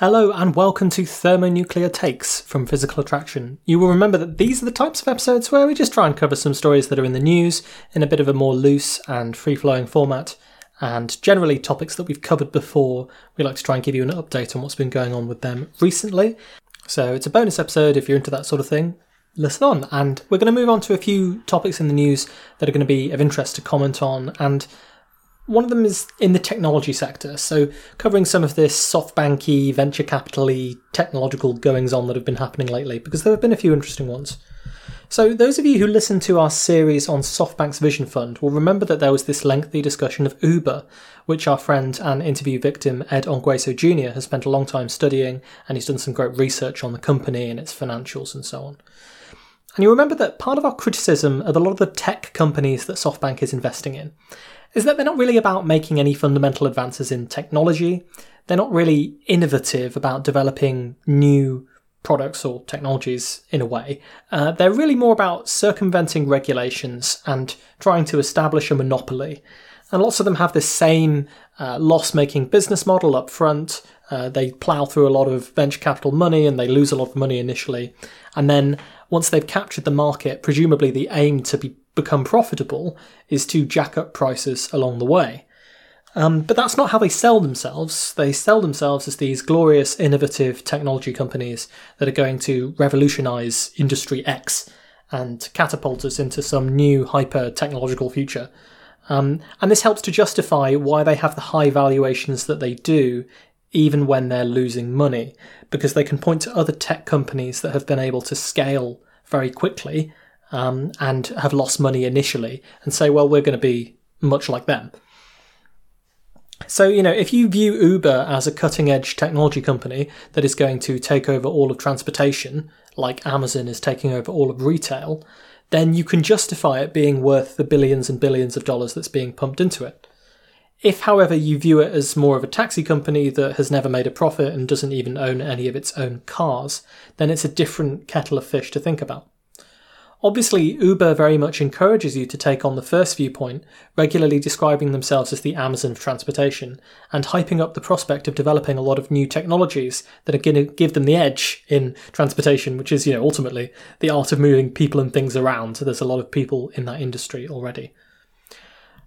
Hello and welcome to Thermonuclear Takes from Physical Attraction. You will remember that these are the types of episodes where we just try and cover some stories that are in the news in a bit of a more loose and free flowing format, and generally topics that we've covered before. We like to try and give you an update on what's been going on with them recently. So it's a bonus episode if you're into that sort of thing. Listen on, and we're going to move on to a few topics in the news that are going to be of interest to comment on, and one of them is in the technology sector, so covering some of this SoftBanky, venture capital technological goings on that have been happening lately, because there have been a few interesting ones. So, those of you who listened to our series on SoftBank's Vision Fund will remember that there was this lengthy discussion of Uber, which our friend and interview victim Ed Ongweso Jr. has spent a long time studying, and he's done some great research on the company and its financials and so on. And you remember that part of our criticism of a lot of the tech companies that SoftBank is investing in is that they're not really about making any fundamental advances in technology. They're not really innovative about developing new products or technologies in a way. Uh, they're really more about circumventing regulations and trying to establish a monopoly. And lots of them have this same uh, loss making business model up front. Uh, they plow through a lot of venture capital money and they lose a lot of money initially. And then once they've captured the market, presumably the aim to be become profitable is to jack up prices along the way. Um, but that's not how they sell themselves. They sell themselves as these glorious, innovative technology companies that are going to revolutionize Industry X and catapult us into some new hyper technological future. Um, and this helps to justify why they have the high valuations that they do, even when they're losing money, because they can point to other tech companies that have been able to scale very quickly um, and have lost money initially and say, well, we're going to be much like them. So, you know, if you view Uber as a cutting edge technology company that is going to take over all of transportation, like Amazon is taking over all of retail, then you can justify it being worth the billions and billions of dollars that's being pumped into it. If, however, you view it as more of a taxi company that has never made a profit and doesn't even own any of its own cars, then it's a different kettle of fish to think about. Obviously, Uber very much encourages you to take on the first viewpoint, regularly describing themselves as the Amazon of transportation, and hyping up the prospect of developing a lot of new technologies that are going to give them the edge in transportation, which is, you know, ultimately the art of moving people and things around. So there's a lot of people in that industry already.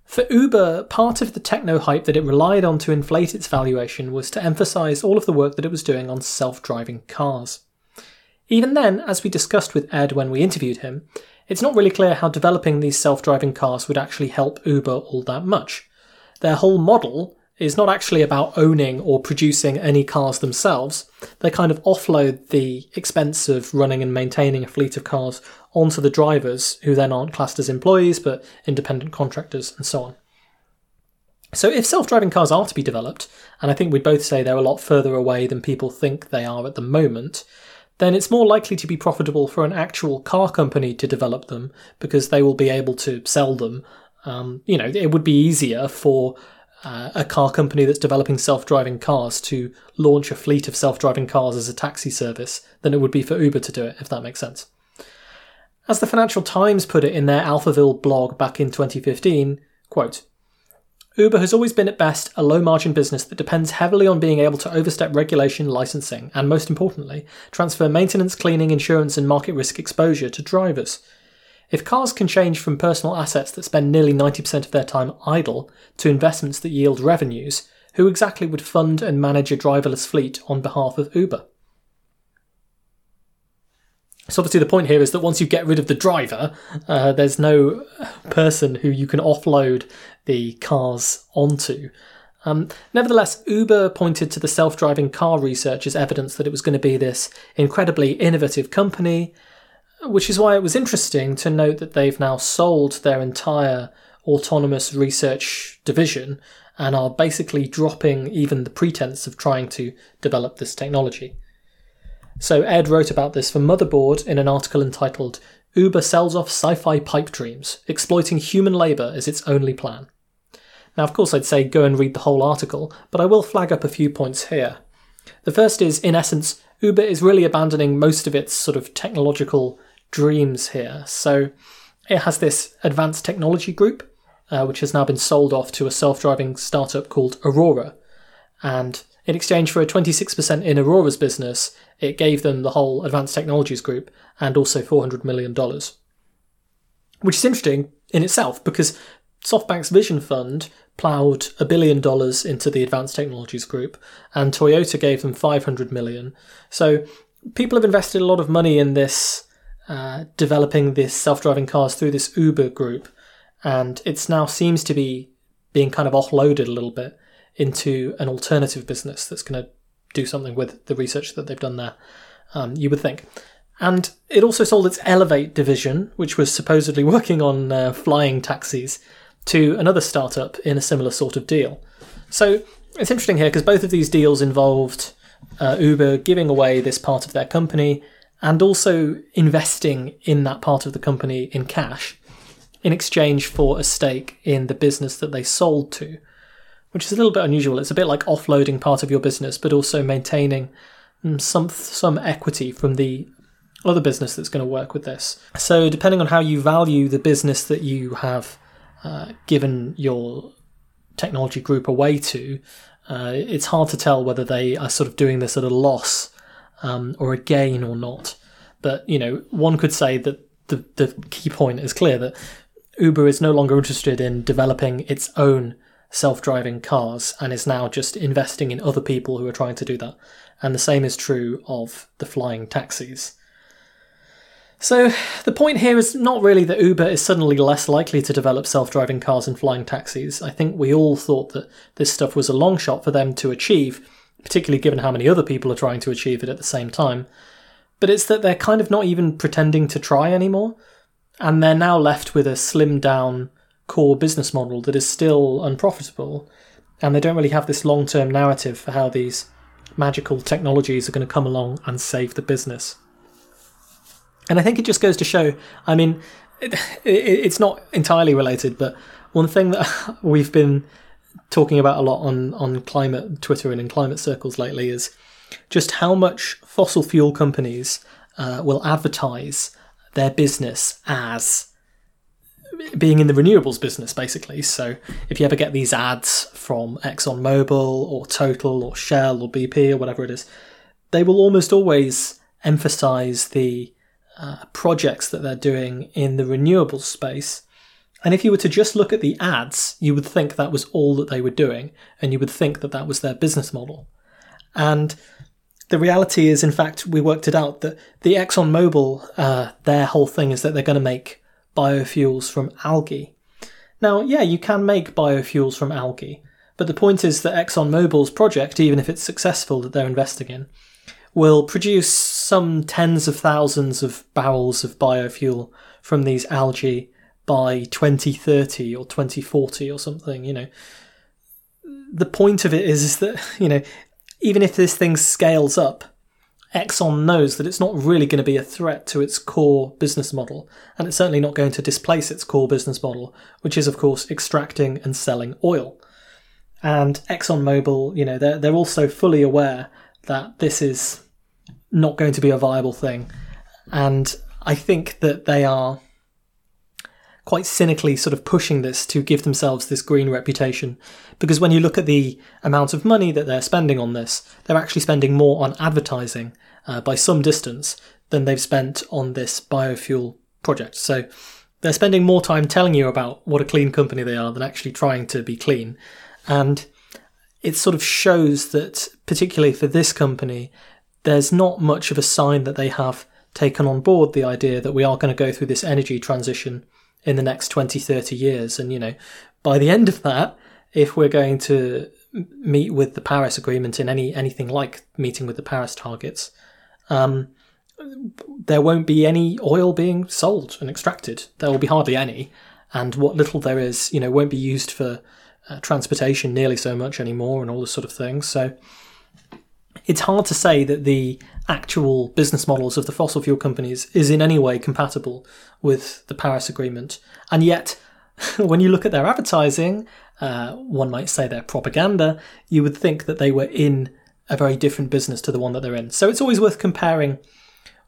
For Uber, part of the techno hype that it relied on to inflate its valuation was to emphasize all of the work that it was doing on self driving cars. Even then, as we discussed with Ed when we interviewed him, it's not really clear how developing these self driving cars would actually help Uber all that much. Their whole model is not actually about owning or producing any cars themselves. They kind of offload the expense of running and maintaining a fleet of cars onto the drivers, who then aren't classed as employees but independent contractors and so on. So, if self driving cars are to be developed, and I think we'd both say they're a lot further away than people think they are at the moment, then it's more likely to be profitable for an actual car company to develop them because they will be able to sell them. Um, you know, it would be easier for uh, a car company that's developing self driving cars to launch a fleet of self driving cars as a taxi service than it would be for Uber to do it, if that makes sense. As the Financial Times put it in their Alphaville blog back in 2015, quote, Uber has always been at best a low margin business that depends heavily on being able to overstep regulation, licensing, and most importantly, transfer maintenance, cleaning, insurance, and market risk exposure to drivers. If cars can change from personal assets that spend nearly 90% of their time idle to investments that yield revenues, who exactly would fund and manage a driverless fleet on behalf of Uber? So obviously the point here is that once you get rid of the driver, uh, there's no person who you can offload the cars onto. Um, nevertheless, Uber pointed to the self driving car research as evidence that it was going to be this incredibly innovative company, which is why it was interesting to note that they've now sold their entire autonomous research division and are basically dropping even the pretense of trying to develop this technology. So, Ed wrote about this for Motherboard in an article entitled Uber sells off sci fi pipe dreams, exploiting human labour as its only plan. Now, of course, I'd say go and read the whole article, but I will flag up a few points here. The first is, in essence, Uber is really abandoning most of its sort of technological dreams here. So it has this advanced technology group, uh, which has now been sold off to a self driving startup called Aurora. And In exchange for a 26% in Aurora's business, it gave them the whole Advanced Technologies Group and also $400 million. Which is interesting in itself because SoftBank's Vision Fund ploughed a billion dollars into the Advanced Technologies Group, and Toyota gave them 500 million. So people have invested a lot of money in this, uh, developing this self-driving cars through this Uber group, and it's now seems to be being kind of offloaded a little bit into an alternative business that's going to do something with the research that they've done there. Um, you would think. And it also sold its Elevate division, which was supposedly working on uh, flying taxis, to another startup in a similar sort of deal. So it's interesting here because both of these deals involved uh, Uber giving away this part of their company and also investing in that part of the company in cash in exchange for a stake in the business that they sold to, which is a little bit unusual. It's a bit like offloading part of your business, but also maintaining mm, some some equity from the other business that's going to work with this. So, depending on how you value the business that you have uh, given your technology group away to, uh, it's hard to tell whether they are sort of doing this at a loss um, or a gain or not. But you know, one could say that the the key point is clear that Uber is no longer interested in developing its own self-driving cars and is now just investing in other people who are trying to do that. And the same is true of the flying taxis. So, the point here is not really that Uber is suddenly less likely to develop self driving cars and flying taxis. I think we all thought that this stuff was a long shot for them to achieve, particularly given how many other people are trying to achieve it at the same time. But it's that they're kind of not even pretending to try anymore, and they're now left with a slimmed down core business model that is still unprofitable, and they don't really have this long term narrative for how these magical technologies are going to come along and save the business. And I think it just goes to show. I mean, it, it, it's not entirely related, but one thing that we've been talking about a lot on on climate Twitter and in climate circles lately is just how much fossil fuel companies uh, will advertise their business as being in the renewables business, basically. So if you ever get these ads from ExxonMobil or Total or Shell or BP or whatever it is, they will almost always emphasize the uh, projects that they're doing in the renewables space. And if you were to just look at the ads, you would think that was all that they were doing, and you would think that that was their business model. And the reality is, in fact, we worked it out that the ExxonMobil, uh, their whole thing is that they're going to make biofuels from algae. Now, yeah, you can make biofuels from algae, but the point is that ExxonMobil's project, even if it's successful that they're investing in, will produce some tens of thousands of barrels of biofuel from these algae by 2030 or 2040 or something, you know. The point of it is, is that, you know, even if this thing scales up, Exxon knows that it's not really going to be a threat to its core business model, and it's certainly not going to displace its core business model, which is, of course, extracting and selling oil. And ExxonMobil, you know, they're, they're also fully aware that this is not going to be a viable thing. And I think that they are quite cynically sort of pushing this to give themselves this green reputation. Because when you look at the amount of money that they're spending on this, they're actually spending more on advertising uh, by some distance than they've spent on this biofuel project. So they're spending more time telling you about what a clean company they are than actually trying to be clean. And it sort of shows that, particularly for this company, there's not much of a sign that they have taken on board the idea that we are going to go through this energy transition in the next 20, 30 years. And, you know, by the end of that, if we're going to meet with the Paris Agreement in any anything like meeting with the Paris targets, um, there won't be any oil being sold and extracted. There will be hardly any, and what little there is, you know, won't be used for uh, transportation nearly so much anymore, and all this sort of thing. So it's hard to say that the actual business models of the fossil fuel companies is in any way compatible with the Paris Agreement. And yet, when you look at their advertising, uh, one might say their propaganda, you would think that they were in a very different business to the one that they're in. So it's always worth comparing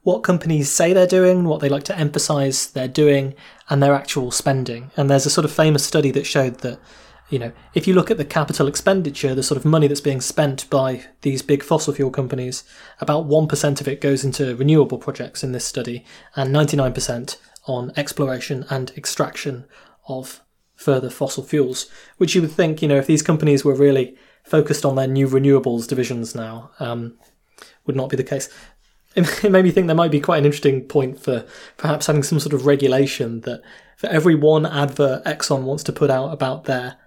what companies say they're doing, what they like to emphasize they're doing, and their actual spending. And there's a sort of famous study that showed that you know, if you look at the capital expenditure, the sort of money that's being spent by these big fossil fuel companies, about 1% of it goes into renewable projects in this study, and 99% on exploration and extraction of further fossil fuels, which you would think, you know, if these companies were really focused on their new renewables divisions now, um, would not be the case. It made me think there might be quite an interesting point for perhaps having some sort of regulation that for every one advert Exxon wants to put out about their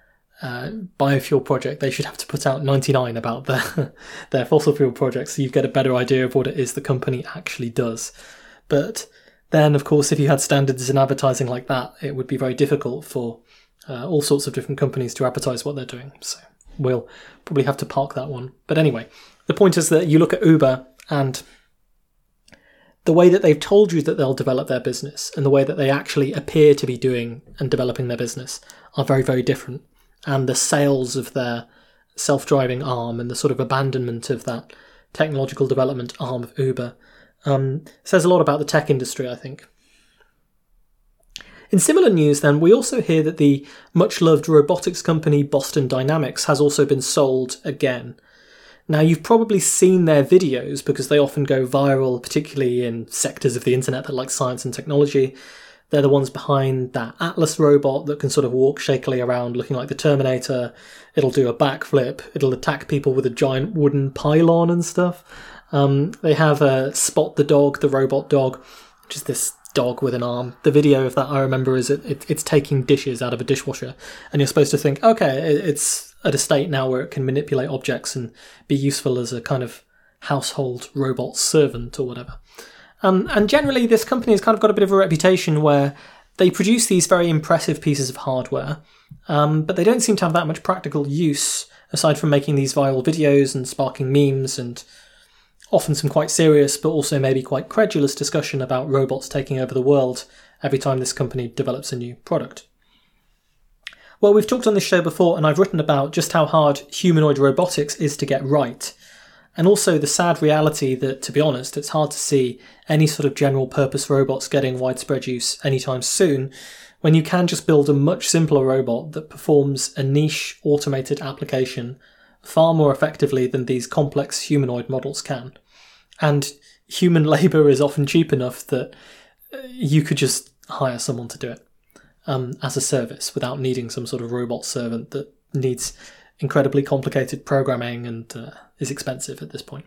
uh, biofuel project, they should have to put out 99 about their their fossil fuel projects, so you get a better idea of what it is the company actually does. But then, of course, if you had standards in advertising like that, it would be very difficult for uh, all sorts of different companies to advertise what they're doing. So we'll probably have to park that one. But anyway, the point is that you look at Uber and the way that they've told you that they'll develop their business and the way that they actually appear to be doing and developing their business are very, very different and the sales of their self driving arm and the sort of abandonment of that technological development arm of Uber um, says a lot about the tech industry, I think. In similar news, then, we also hear that the much loved robotics company Boston Dynamics has also been sold again. Now, you've probably seen their videos because they often go viral, particularly in sectors of the internet that like science and technology. They're the ones behind that Atlas robot that can sort of walk shakily around looking like the Terminator. It'll do a backflip. It'll attack people with a giant wooden pylon and stuff. Um, they have a Spot the Dog, the robot dog, which is this dog with an arm. The video of that I remember is it, it, it's taking dishes out of a dishwasher, and you're supposed to think, okay, it, it's at a state now where it can manipulate objects and be useful as a kind of household robot servant or whatever. Um, and generally, this company has kind of got a bit of a reputation where they produce these very impressive pieces of hardware, um, but they don't seem to have that much practical use aside from making these viral videos and sparking memes and often some quite serious but also maybe quite credulous discussion about robots taking over the world every time this company develops a new product. Well, we've talked on this show before, and I've written about just how hard humanoid robotics is to get right and also the sad reality that, to be honest, it's hard to see any sort of general purpose robots getting widespread use anytime soon, when you can just build a much simpler robot that performs a niche automated application far more effectively than these complex humanoid models can. And human labour is often cheap enough that uh, you could just hire someone to do it um, as a service without needing some sort of robot servant that needs incredibly complicated programming and uh, is expensive at this point.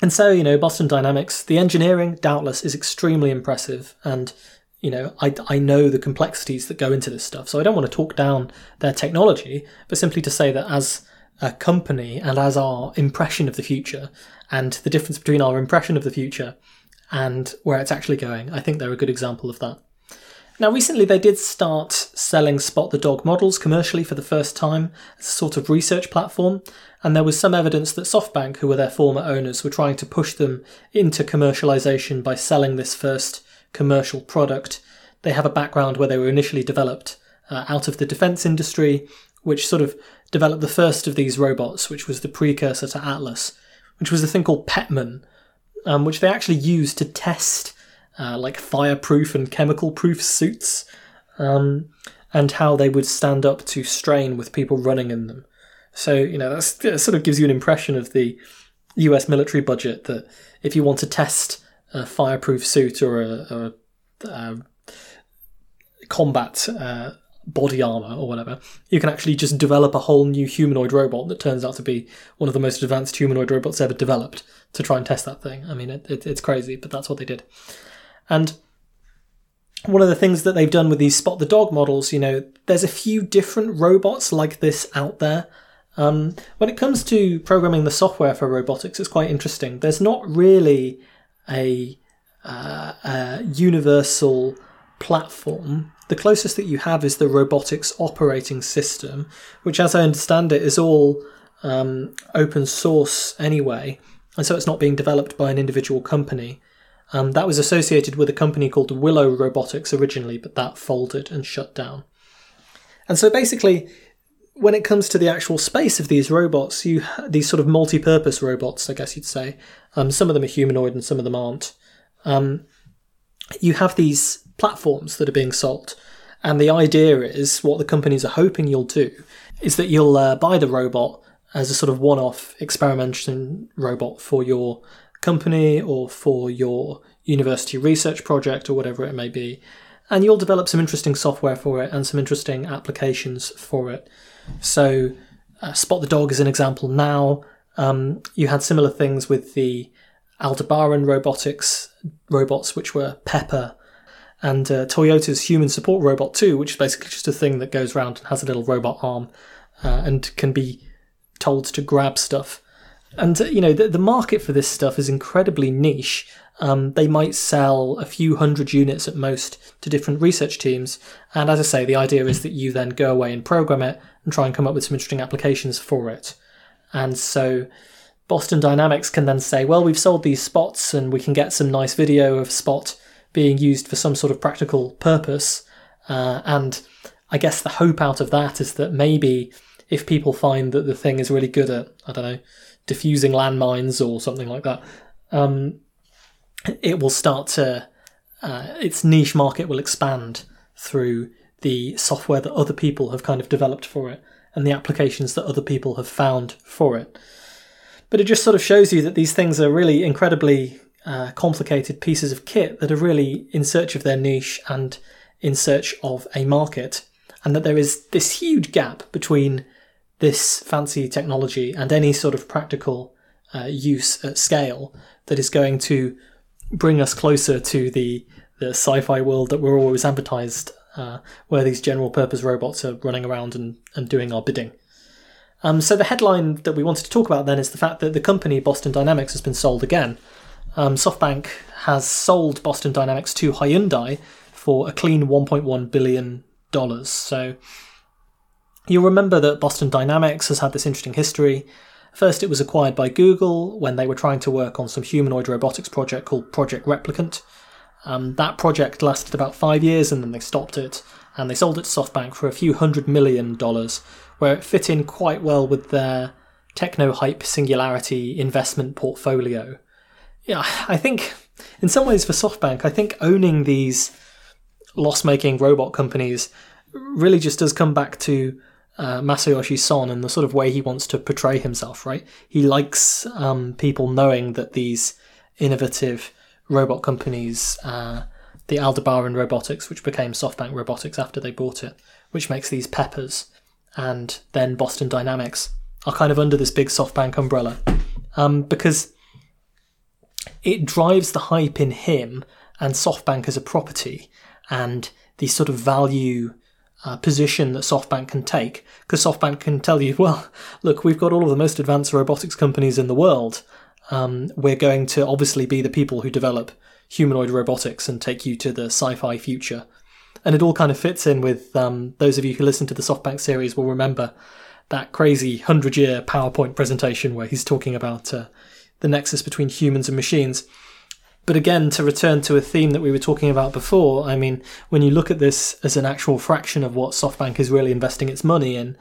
And so, you know, Boston Dynamics, the engineering, doubtless, is extremely impressive. And, you know, I, I know the complexities that go into this stuff. So I don't want to talk down their technology, but simply to say that as a company and as our impression of the future and the difference between our impression of the future and where it's actually going, I think they're a good example of that. Now, recently they did start selling Spot the Dog models commercially for the first time as a sort of research platform, and there was some evidence that SoftBank, who were their former owners, were trying to push them into commercialization by selling this first commercial product. They have a background where they were initially developed uh, out of the defense industry, which sort of developed the first of these robots, which was the precursor to Atlas, which was a thing called Petman, um, which they actually used to test uh, like fireproof and chemical proof suits, um, and how they would stand up to strain with people running in them. So, you know, that sort of gives you an impression of the US military budget that if you want to test a fireproof suit or a, a, combat uh, body armor or whatever, you can actually just develop a whole new humanoid robot that turns out to be one of the most advanced humanoid robots ever developed to try and test that thing. I mean, it, it, it's crazy, but that's what they did. And one of the things that they've done with these spot the dog models, you know, there's a few different robots like this out there. Um, when it comes to programming the software for robotics, it's quite interesting. There's not really a, uh, a universal platform. The closest that you have is the robotics operating system, which, as I understand it, is all um, open source anyway, and so it's not being developed by an individual company. Um, that was associated with a company called Willow Robotics originally, but that folded and shut down. And so basically, when it comes to the actual space of these robots, you these sort of multi-purpose robots, I guess you'd say. Um, some of them are humanoid and some of them aren't. Um, you have these platforms that are being sold, And the idea is what the companies are hoping you'll do is that you'll uh, buy the robot as a sort of one off experimentation robot for your company or for your university research project or whatever it may be. And you'll develop some interesting software for it and some interesting applications for it. So, uh, Spot the Dog is an example now. Um, you had similar things with the Aldebaran robotics robots, which were Pepper, and uh, Toyota's human support robot too, which is basically just a thing that goes around and has a little robot arm uh, and can be told to grab stuff. And uh, you know the, the market for this stuff is incredibly niche. Um, they might sell a few hundred units at most to different research teams, and as I say, the idea is that you then go away and program it and try and come up with some interesting applications for it. And so Boston Dynamics can then say, well, we've sold these spots and we can get some nice video of Spot being used for some sort of practical purpose. Uh, and I guess the hope out of that is that maybe if people find that the thing is really good at, I don't know, diffusing landmines or something like that, um, it will start to, uh, its niche market will expand through the software that other people have kind of developed for it and the applications that other people have found for it. But it just sort of shows you that these things are really incredibly uh, complicated pieces of kit that are really in search of their niche and in search of a market, and that there is this huge gap between this fancy technology and any sort of practical uh, use at scale that is going to bring us closer to the the sci-fi world that we're always advertised, uh, where these general purpose robots are running around and, and doing our bidding. Um, so the headline that we wanted to talk about then is the fact that the company Boston Dynamics has been sold again. Um, SoftBank has sold Boston Dynamics to Hyundai for a clean 1.1 billion dollars. So you'll remember that Boston Dynamics has had this interesting history. First, it was acquired by Google when they were trying to work on some humanoid robotics project called Project Replicant. Um, that project lasted about five years and then they stopped it and they sold it to SoftBank for a few hundred million dollars, where it fit in quite well with their techno hype singularity investment portfolio. Yeah, I think in some ways for SoftBank, I think owning these loss making robot companies really just does come back to uh, Masayoshi Son and the sort of way he wants to portray himself, right? He likes um, people knowing that these innovative robot companies, uh, the Aldebaran Robotics, which became SoftBank Robotics after they bought it, which makes these peppers, and then Boston Dynamics are kind of under this big SoftBank umbrella um, because it drives the hype in him and SoftBank as a property and the sort of value uh, position that SoftBank can take. Because SoftBank can tell you, well, look, we've got all of the most advanced robotics companies in the world. Um, we're going to obviously be the people who develop humanoid robotics and take you to the sci fi future. And it all kind of fits in with um, those of you who listen to the SoftBank series will remember that crazy 100 year PowerPoint presentation where he's talking about uh, the nexus between humans and machines. But again, to return to a theme that we were talking about before, I mean, when you look at this as an actual fraction of what SoftBank is really investing its money in,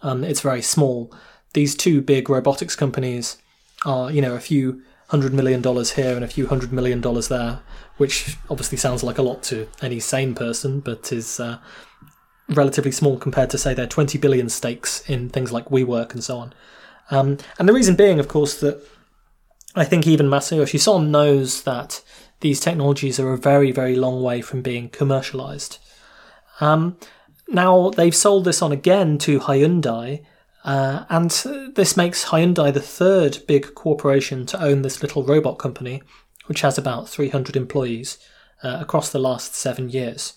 um, it's very small. These two big robotics companies are, you know, a few hundred million dollars here and a few hundred million dollars there, which obviously sounds like a lot to any sane person, but is uh, relatively small compared to, say, their 20 billion stakes in things like WeWork and so on. Um, and the reason being, of course, that I think even Masayoshi Son knows that these technologies are a very, very long way from being commercialized. Um, now, they've sold this on again to Hyundai, uh, and this makes Hyundai the third big corporation to own this little robot company, which has about 300 employees uh, across the last seven years.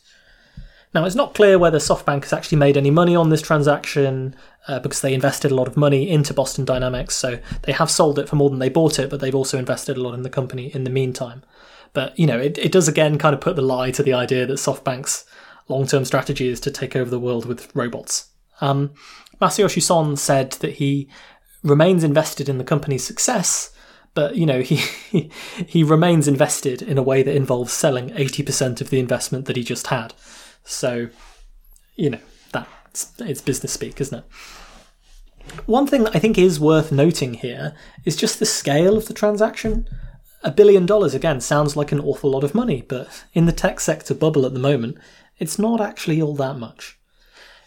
Now, it's not clear whether SoftBank has actually made any money on this transaction uh, because they invested a lot of money into Boston Dynamics. So they have sold it for more than they bought it, but they've also invested a lot in the company in the meantime. But, you know, it, it does again kind of put the lie to the idea that SoftBank's long term strategy is to take over the world with robots. Um, Masayoshi Son said that he remains invested in the company's success, but you know he he remains invested in a way that involves selling 80% of the investment that he just had. So, you know, that's it's business speak, isn't it? One thing that I think is worth noting here is just the scale of the transaction. A billion dollars again sounds like an awful lot of money, but in the tech sector bubble at the moment, it's not actually all that much.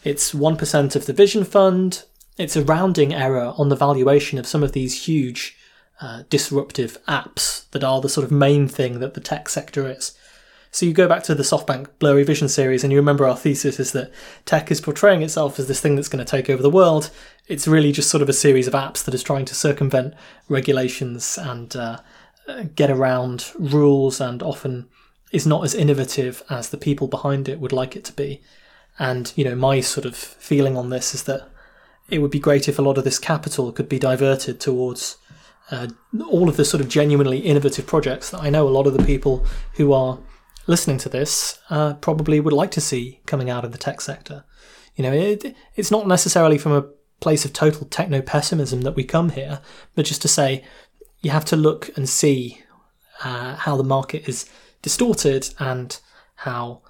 It's 1% of the Vision Fund. It's a rounding error on the valuation of some of these huge uh, disruptive apps that are the sort of main thing that the tech sector is. So you go back to the SoftBank Blurry Vision series and you remember our thesis is that tech is portraying itself as this thing that's going to take over the world. It's really just sort of a series of apps that is trying to circumvent regulations and uh, get around rules and often is not as innovative as the people behind it would like it to be. And, you know, my sort of feeling on this is that it would be great if a lot of this capital could be diverted towards uh, all of the sort of genuinely innovative projects that I know a lot of the people who are listening to this uh, probably would like to see coming out of the tech sector. You know, it, it's not necessarily from a place of total techno pessimism that we come here, but just to say you have to look and see uh, how the market is distorted and how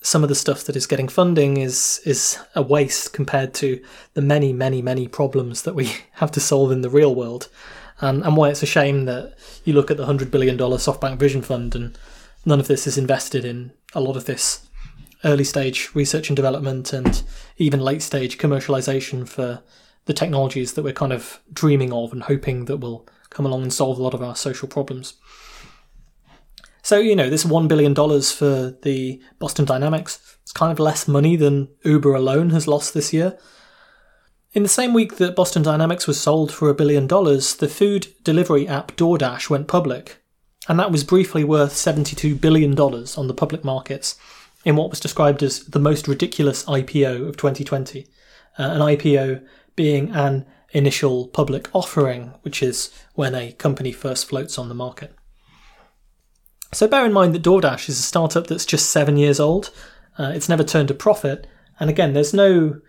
some of the stuff that is getting funding is is a waste compared to the many many many problems that we have to solve in the real world and, and why it's a shame that you look at the $100 billion SoftBank Vision Fund and none of this is invested in a lot of this early stage research and development and even late stage commercialization for the technologies that we're kind of dreaming of and hoping that will come along and solve a lot of our social problems. So, you know, this $1 billion for the Boston Dynamics, it's kind of less money than Uber alone has lost this year. In the same week that Boston Dynamics was sold for a billion dollars, the food delivery app DoorDash went public, and that was briefly worth $72 billion on the public markets in what was described as the most ridiculous IPO of 2020. Uh, an IPO being an initial public offering, which is when a company first floats on the market. So bear in mind that DoorDash is a startup that's just seven years old. Uh, it's never turned a profit. And again, there's no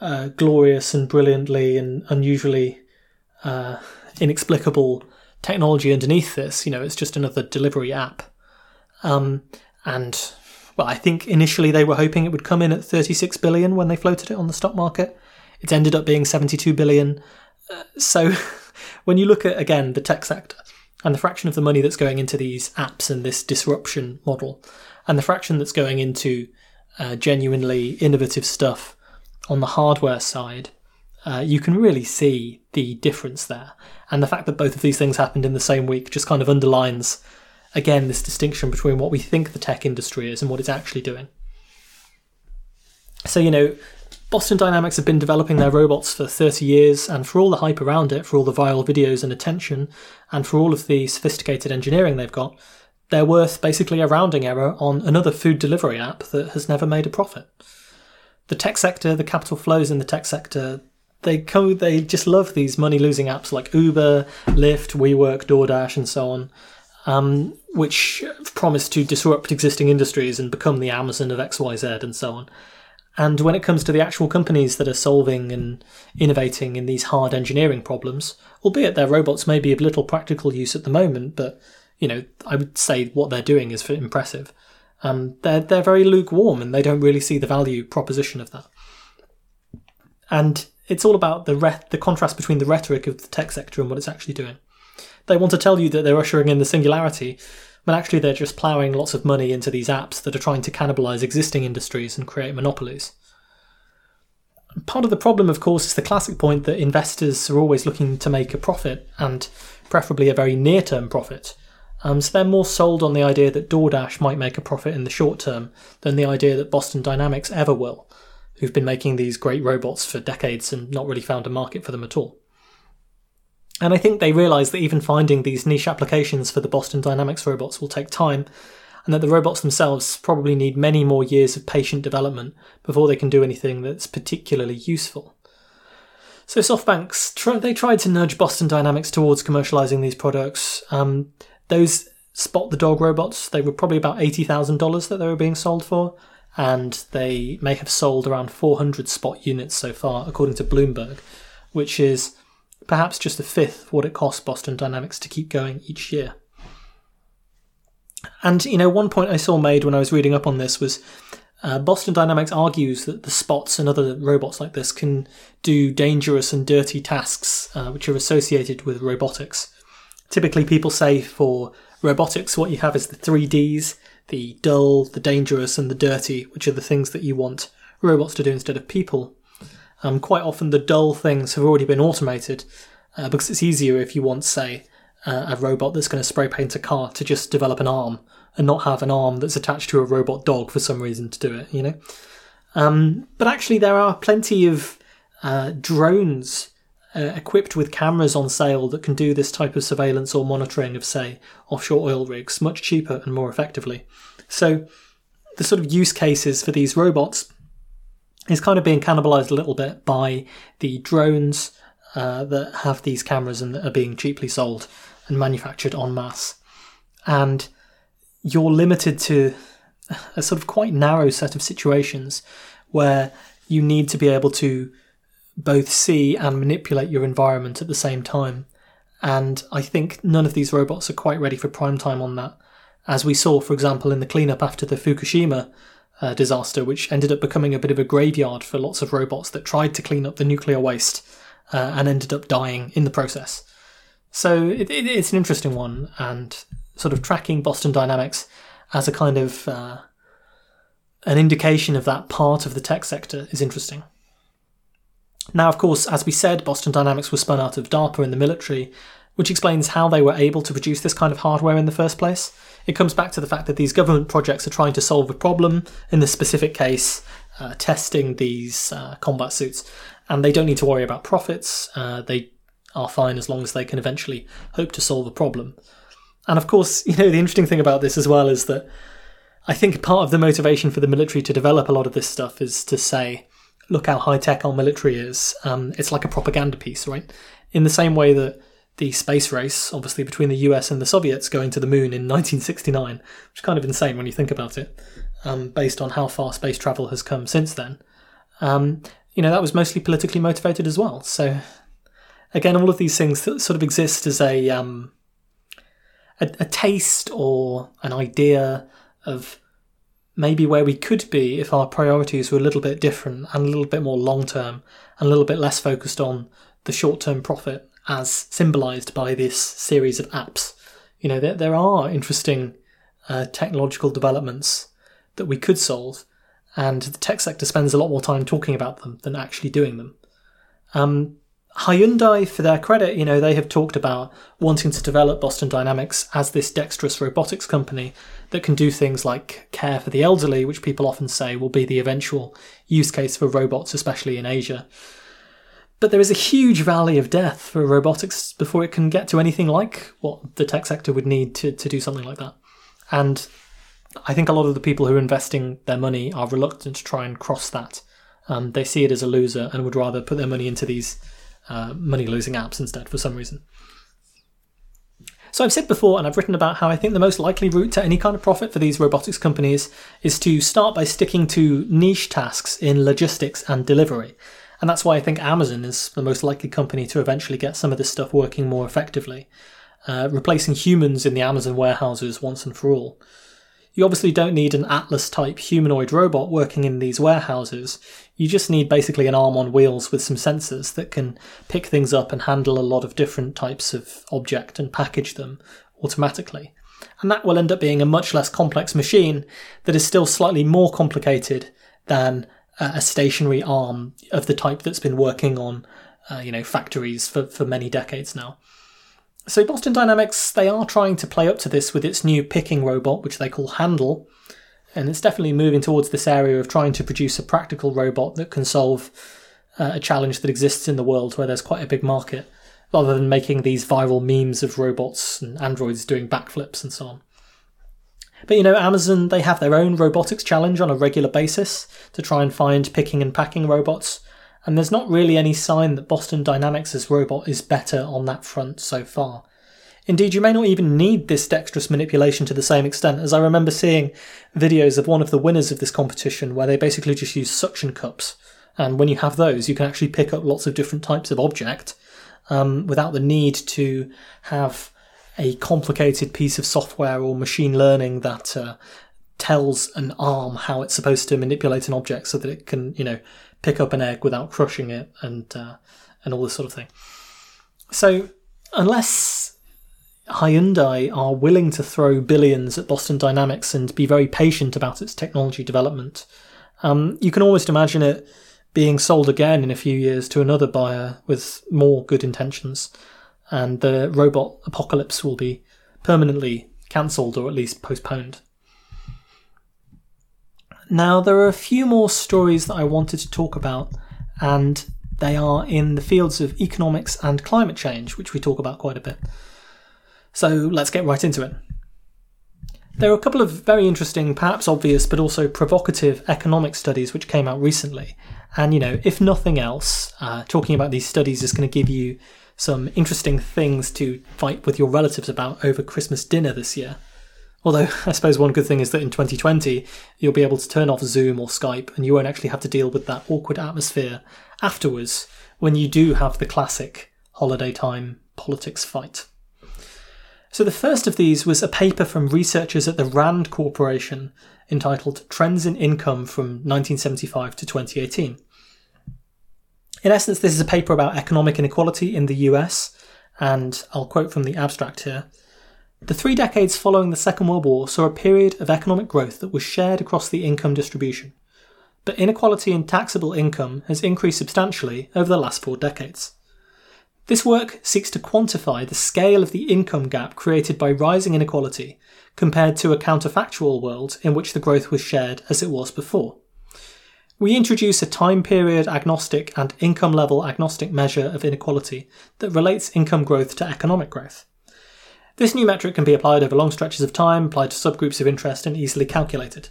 uh, glorious and brilliantly and unusually uh, inexplicable technology underneath this. You know, it's just another delivery app. Um, and well, I think initially they were hoping it would come in at 36 billion when they floated it on the stock market. It's ended up being 72 billion. Uh, so when you look at again the tech sector and the fraction of the money that's going into these apps and this disruption model, and the fraction that's going into uh, genuinely innovative stuff on the hardware side, uh, you can really see the difference there. And the fact that both of these things happened in the same week just kind of underlines, again, this distinction between what we think the tech industry is and what it's actually doing. So, you know, Boston Dynamics have been developing their robots for 30 years, and for all the hype around it, for all the viral videos and attention, and for all of the sophisticated engineering they've got, they're worth basically a rounding error on another food delivery app that has never made a profit. The tech sector, the capital flows in the tech sector, they co- they just love these money losing apps like Uber, Lyft, WeWork, DoorDash, and so on, um, which promise to disrupt existing industries and become the Amazon of XYZ and so on. And when it comes to the actual companies that are solving and innovating in these hard engineering problems, albeit their robots may be of little practical use at the moment, but you know, I would say what they're doing is impressive. Um, they're they're very lukewarm and they don't really see the value proposition of that. And it's all about the re- the contrast between the rhetoric of the tech sector and what it's actually doing. They want to tell you that they're ushering in the singularity, but actually they're just ploughing lots of money into these apps that are trying to cannibalize existing industries and create monopolies. Part of the problem, of course, is the classic point that investors are always looking to make a profit, and preferably a very near term profit. Um, so they're more sold on the idea that DoorDash might make a profit in the short term than the idea that Boston Dynamics ever will, who've been making these great robots for decades and not really found a market for them at all. And I think they realise that even finding these niche applications for the Boston Dynamics robots will take time, and that the robots themselves probably need many more years of patient development before they can do anything that's particularly useful. So SoftBanks, they tried to nudge Boston Dynamics towards commercialising these products. Um, those Spot the Dog robots, they were probably about $80,000 that they were being sold for, and they may have sold around 400 Spot units so far, according to Bloomberg, which is perhaps just a fifth of what it costs Boston Dynamics to keep going each year. And, you know, one point I saw made when I was reading up on this was uh, Boston Dynamics argues that the spots and other robots like this can do dangerous and dirty tasks uh, which are associated with robotics. Typically, people say for robotics, what you have is the three Ds the dull, the dangerous, and the dirty, which are the things that you want robots to do instead of people. Um, quite often, the dull things have already been automated uh, because it's easier if you want, say, uh, a robot that's going to spray paint a car to just develop an arm and not have an arm that's attached to a robot dog for some reason to do it, you know? Um, but actually, there are plenty of uh, drones uh, equipped with cameras on sale that can do this type of surveillance or monitoring of, say, offshore oil rigs much cheaper and more effectively. So, the sort of use cases for these robots is kind of being cannibalized a little bit by the drones uh, that have these cameras and that are being cheaply sold and manufactured en masse. And you're limited to a sort of quite narrow set of situations where you need to be able to both see and manipulate your environment at the same time. And I think none of these robots are quite ready for prime time on that. As we saw, for example, in the cleanup after the Fukushima uh, disaster, which ended up becoming a bit of a graveyard for lots of robots that tried to clean up the nuclear waste uh, and ended up dying in the process. So it, it, it's an interesting one, and sort of tracking Boston Dynamics as a kind of uh, an indication of that part of the tech sector is interesting. Now, of course, as we said, Boston Dynamics was spun out of DARPA in the military, which explains how they were able to produce this kind of hardware in the first place. It comes back to the fact that these government projects are trying to solve a problem, in this specific case, uh, testing these uh, combat suits, and they don't need to worry about profits. Uh, they are fine as long as they can eventually hope to solve a problem. And of course, you know, the interesting thing about this as well is that I think part of the motivation for the military to develop a lot of this stuff is to say, look how high tech our military is. Um, it's like a propaganda piece, right? In the same way that the space race, obviously between the US and the Soviets going to the moon in 1969, which is kind of insane when you think about it, um, based on how far space travel has come since then. Um, you know, that was mostly politically motivated as well. So, again, all of these things sort of exist as a, um, a, a taste or an idea of maybe where we could be if our priorities were a little bit different and a little bit more long term and a little bit less focused on the short term profit as symbolized by this series of apps. You know, there, there are interesting uh, technological developments that we could solve, and the tech sector spends a lot more time talking about them than actually doing them. Um, Hyundai, for their credit, you know, they have talked about wanting to develop Boston Dynamics as this dexterous robotics company that can do things like care for the elderly, which people often say will be the eventual use case for robots, especially in Asia. But there is a huge valley of death for robotics before it can get to anything like what the tech sector would need to, to do something like that. And I think a lot of the people who are investing their money are reluctant to try and cross that. Um, they see it as a loser and would rather put their money into these uh, money losing apps instead for some reason. So I've said before, and I've written about how I think the most likely route to any kind of profit for these robotics companies is to start by sticking to niche tasks in logistics and delivery. And that's why I think Amazon is the most likely company to eventually get some of this stuff working more effectively, uh, replacing humans in the Amazon warehouses once and for all. You obviously don't need an Atlas type humanoid robot working in these warehouses. You just need basically an arm on wheels with some sensors that can pick things up and handle a lot of different types of object and package them automatically. And that will end up being a much less complex machine that is still slightly more complicated than a stationary arm of the type that's been working on, uh, you know, factories for, for many decades now. So Boston Dynamics, they are trying to play up to this with its new picking robot, which they call Handle, and it's definitely moving towards this area of trying to produce a practical robot that can solve uh, a challenge that exists in the world where there's quite a big market, rather than making these viral memes of robots and androids doing backflips and so on. But you know, Amazon, they have their own robotics challenge on a regular basis to try and find picking and packing robots, and there's not really any sign that Boston Dynamics' robot is better on that front so far. Indeed, you may not even need this dexterous manipulation to the same extent, as I remember seeing videos of one of the winners of this competition where they basically just use suction cups. And when you have those, you can actually pick up lots of different types of object um, without the need to have a complicated piece of software or machine learning that uh, tells an arm how it's supposed to manipulate an object so that it can, you know, pick up an egg without crushing it and uh, and all this sort of thing. So unless Hyundai are willing to throw billions at Boston Dynamics and be very patient about its technology development. Um, you can almost imagine it being sold again in a few years to another buyer with more good intentions, and the robot apocalypse will be permanently cancelled or at least postponed. Now, there are a few more stories that I wanted to talk about, and they are in the fields of economics and climate change, which we talk about quite a bit. So let's get right into it. There are a couple of very interesting, perhaps obvious, but also provocative economic studies which came out recently. And, you know, if nothing else, uh, talking about these studies is going to give you some interesting things to fight with your relatives about over Christmas dinner this year. Although, I suppose one good thing is that in 2020, you'll be able to turn off Zoom or Skype and you won't actually have to deal with that awkward atmosphere afterwards when you do have the classic holiday time politics fight. So, the first of these was a paper from researchers at the RAND Corporation entitled Trends in Income from 1975 to 2018. In essence, this is a paper about economic inequality in the US, and I'll quote from the abstract here. The three decades following the Second World War saw a period of economic growth that was shared across the income distribution. But inequality in taxable income has increased substantially over the last four decades. This work seeks to quantify the scale of the income gap created by rising inequality compared to a counterfactual world in which the growth was shared as it was before. We introduce a time period agnostic and income level agnostic measure of inequality that relates income growth to economic growth. This new metric can be applied over long stretches of time, applied to subgroups of interest, and easily calculated.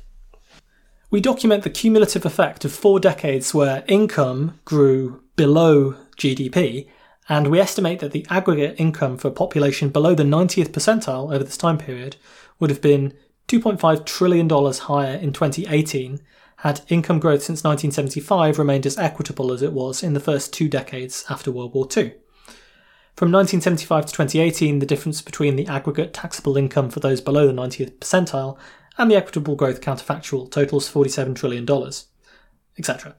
We document the cumulative effect of four decades where income grew below GDP, and we estimate that the aggregate income for a population below the 90th percentile over this time period would have been $2.5 trillion higher in 2018 had income growth since 1975 remained as equitable as it was in the first two decades after World War II. From 1975 to 2018, the difference between the aggregate taxable income for those below the 90th percentile and the equitable growth counterfactual totals $47 trillion, etc.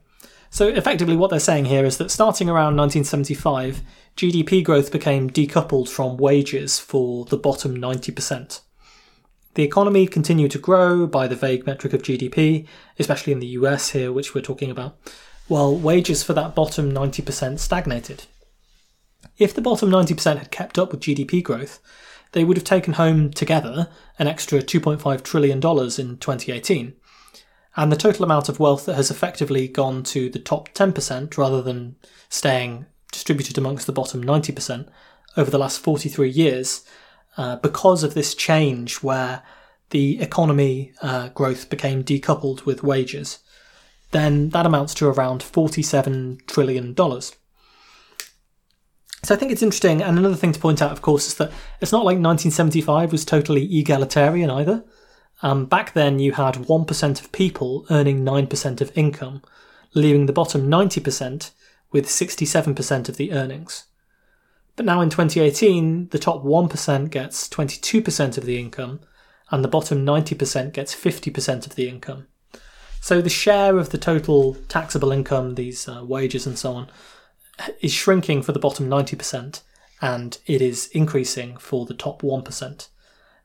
So, effectively, what they're saying here is that starting around 1975, GDP growth became decoupled from wages for the bottom 90%. The economy continued to grow by the vague metric of GDP, especially in the US here, which we're talking about, while wages for that bottom 90% stagnated. If the bottom 90% had kept up with GDP growth, they would have taken home together an extra $2.5 trillion in 2018. And the total amount of wealth that has effectively gone to the top 10% rather than staying distributed amongst the bottom 90% over the last 43 years, uh, because of this change where the economy uh, growth became decoupled with wages, then that amounts to around $47 trillion. So I think it's interesting. And another thing to point out, of course, is that it's not like 1975 was totally egalitarian either. Um, back then, you had 1% of people earning 9% of income, leaving the bottom 90% with 67% of the earnings. But now in 2018, the top 1% gets 22% of the income, and the bottom 90% gets 50% of the income. So the share of the total taxable income, these uh, wages and so on, is shrinking for the bottom 90% and it is increasing for the top 1%.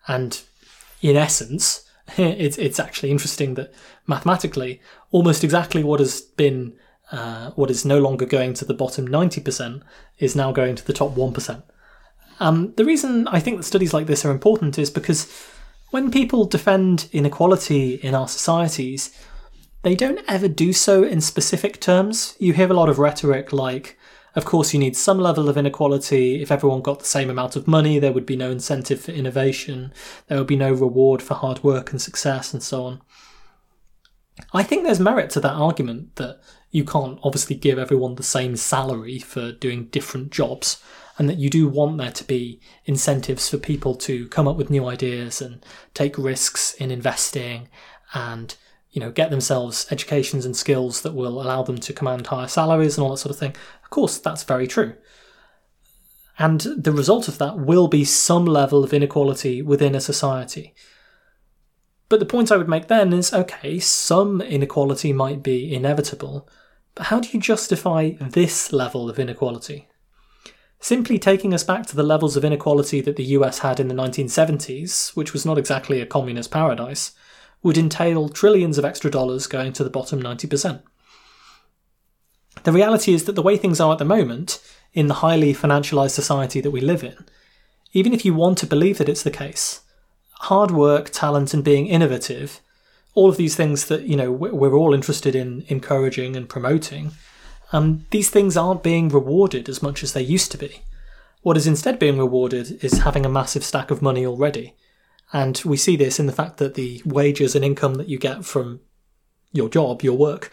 And in essence, it's, it's actually interesting that mathematically, almost exactly what has been, uh, what is no longer going to the bottom 90% is now going to the top 1%. Um, the reason I think that studies like this are important is because when people defend inequality in our societies, they don't ever do so in specific terms. You hear a lot of rhetoric like, of course, you need some level of inequality. If everyone got the same amount of money, there would be no incentive for innovation, there would be no reward for hard work and success, and so on. I think there's merit to that argument that you can't obviously give everyone the same salary for doing different jobs, and that you do want there to be incentives for people to come up with new ideas and take risks in investing and you know get themselves educations and skills that will allow them to command higher salaries and all that sort of thing. Of course, that's very true. And the result of that will be some level of inequality within a society. But the point I would make then is okay, some inequality might be inevitable, but how do you justify this level of inequality? Simply taking us back to the levels of inequality that the US had in the 1970s, which was not exactly a communist paradise, would entail trillions of extra dollars going to the bottom 90%. The reality is that the way things are at the moment, in the highly financialized society that we live in, even if you want to believe that it's the case, hard work, talent, and being innovative, all of these things that you know we're all interested in encouraging and promoting, um, these things aren't being rewarded as much as they used to be. What is instead being rewarded is having a massive stack of money already. And we see this in the fact that the wages and income that you get from your job, your work,